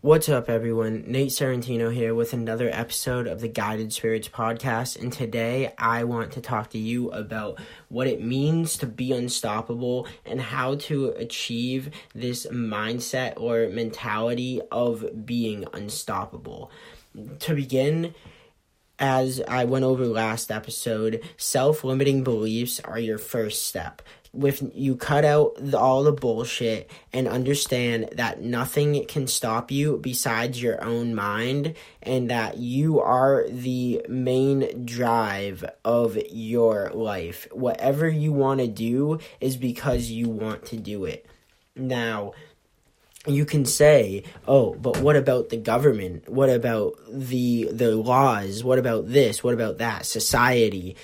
What's up, everyone? Nate Serrentino here with another episode of the Guided Spirits podcast. And today I want to talk to you about what it means to be unstoppable and how to achieve this mindset or mentality of being unstoppable. To begin, as I went over last episode, self limiting beliefs are your first step with you cut out the, all the bullshit and understand that nothing can stop you besides your own mind and that you are the main drive of your life whatever you want to do is because you want to do it now you can say, "Oh, but what about the government? What about the the laws? What about this? What about that? Society?"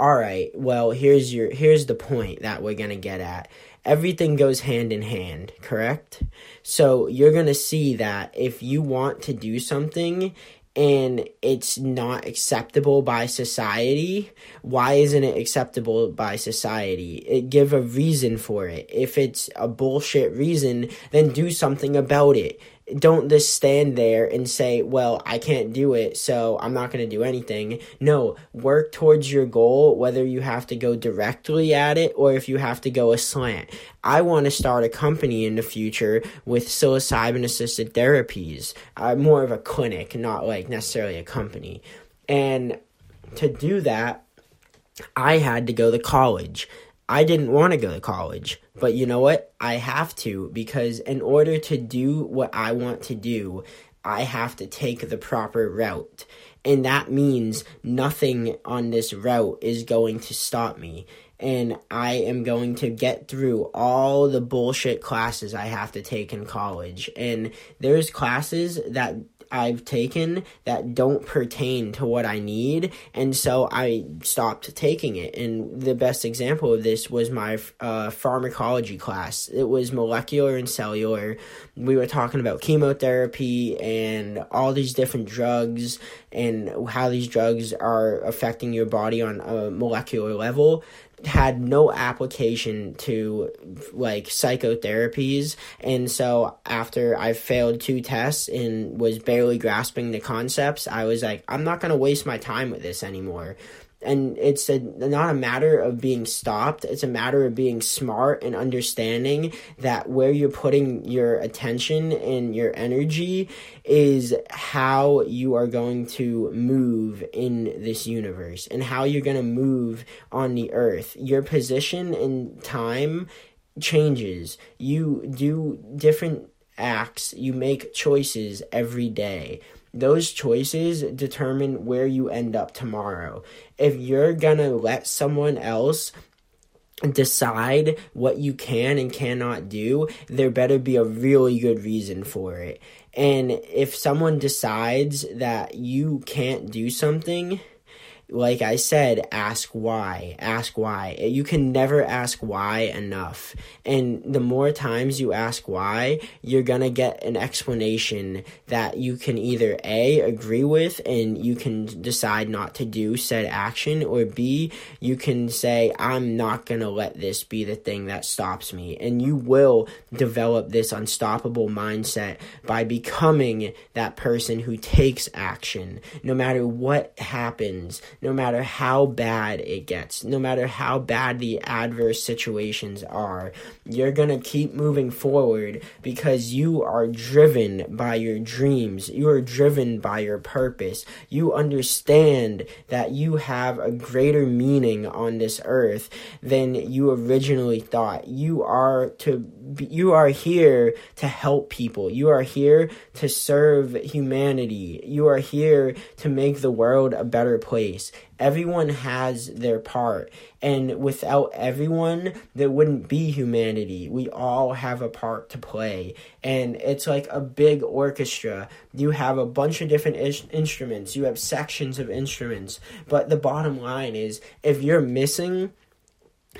All right, well, here's your here's the point that we're going to get at. Everything goes hand in hand, correct? So you're going to see that if you want to do something and it's not acceptable by society, why isn't it acceptable by society? It, give a reason for it. If it's a bullshit reason, then do something about it don't just stand there and say, well, I can't do it, so I'm not going to do anything. No, work towards your goal, whether you have to go directly at it or if you have to go aslant. I want to start a company in the future with psilocybin assisted therapies, uh, more of a clinic, not like necessarily a company. And to do that, I had to go to college. I didn't want to go to college, but you know what? I have to because in order to do what I want to do, I have to take the proper route. And that means nothing on this route is going to stop me. And I am going to get through all the bullshit classes I have to take in college. And there's classes that I've taken that don't pertain to what I need, and so I stopped taking it. And the best example of this was my uh, pharmacology class. It was molecular and cellular. We were talking about chemotherapy and all these different drugs and how these drugs are affecting your body on a molecular level had no application to like psychotherapies. And so after i failed two tests and was barely grasping the concepts i was like i'm not going to waste my time with this anymore and it's a, not a matter of being stopped. It's a matter of being smart and understanding that where you're putting your attention and your energy is how you are going to move in this universe and how you're going to move on the earth. Your position in time changes. You do different acts. You make choices every day those choices determine where you end up tomorrow. If you're gonna let someone else decide what you can and cannot do, there better be a really good reason for it. And if someone decides that you can't do something, like I said, ask why. Ask why. You can never ask why enough. And the more times you ask why, you're going to get an explanation that you can either A, agree with and you can decide not to do said action, or B, you can say, I'm not going to let this be the thing that stops me. And you will develop this unstoppable mindset by becoming that person who takes action no matter what happens no matter how bad it gets, no matter how bad the adverse situations are. You're going to keep moving forward because you are driven by your dreams. You are driven by your purpose. You understand that you have a greater meaning on this earth than you originally thought. You are to you are here to help people. You are here to serve humanity. You are here to make the world a better place. Everyone has their part. And without everyone, there wouldn't be humanity. We all have a part to play. And it's like a big orchestra. You have a bunch of different instruments, you have sections of instruments. But the bottom line is if you're missing,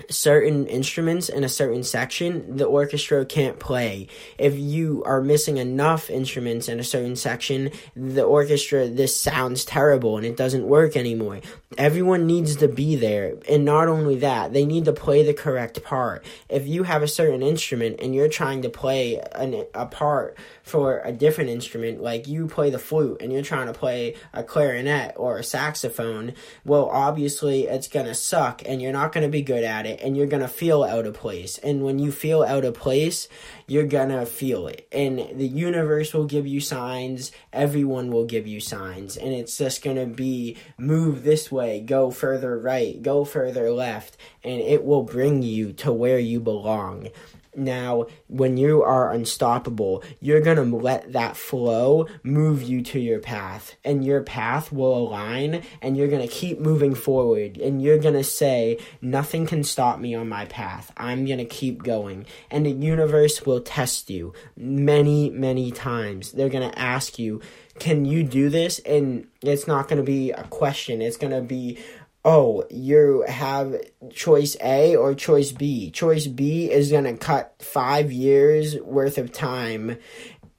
certain instruments in a certain section, the orchestra can't play. If you are missing enough instruments in a certain section, the orchestra, this sounds terrible and it doesn't work anymore. Everyone needs to be there. And not only that, they need to play the correct part. If you have a certain instrument and you're trying to play an, a part for a different instrument, like you play the flute and you're trying to play a clarinet or a saxophone, well, obviously it's going to suck and you're not going to be good at it and you're going to feel out of place. And when you feel out of place, you're going to feel it. And the universe will give you signs, everyone will give you signs. And it's just going to be move this way, go further right, go further left, and it will bring you to where you belong. Now, when you are unstoppable, you're going to let that flow move you to your path, and your path will align, and you're going to keep moving forward, and you're going to say, Nothing can stop me on my path. I'm going to keep going. And the universe will test you many, many times. They're going to ask you, Can you do this? And it's not going to be a question, it's going to be, oh, you have choice A or choice B. Choice B is going to cut five years worth of time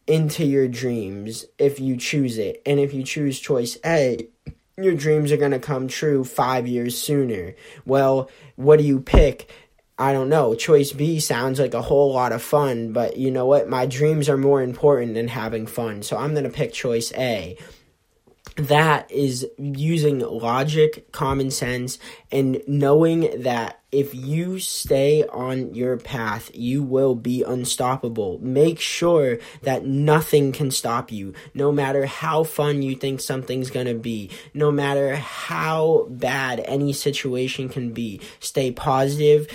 into your dreams if you choose it. And if you choose choice A, your dreams are going to come true five years sooner. Well, what do you pick? I don't know. Choice B sounds like a whole lot of fun, but you know what? My dreams are more important than having fun. So I'm going to pick choice A that is using logic, common sense, and knowing that if you stay on your path, you will be unstoppable. Make sure that nothing can stop you, no matter how fun you think something's gonna be, no matter how bad any situation can be. Stay positive,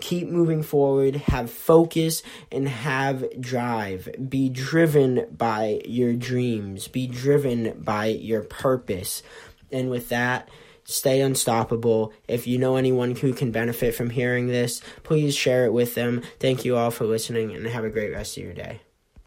keep moving forward, have focus, and have drive. Be driven by your dreams, be driven by your purpose. And with that, Stay unstoppable. If you know anyone who can benefit from hearing this, please share it with them. Thank you all for listening and have a great rest of your day.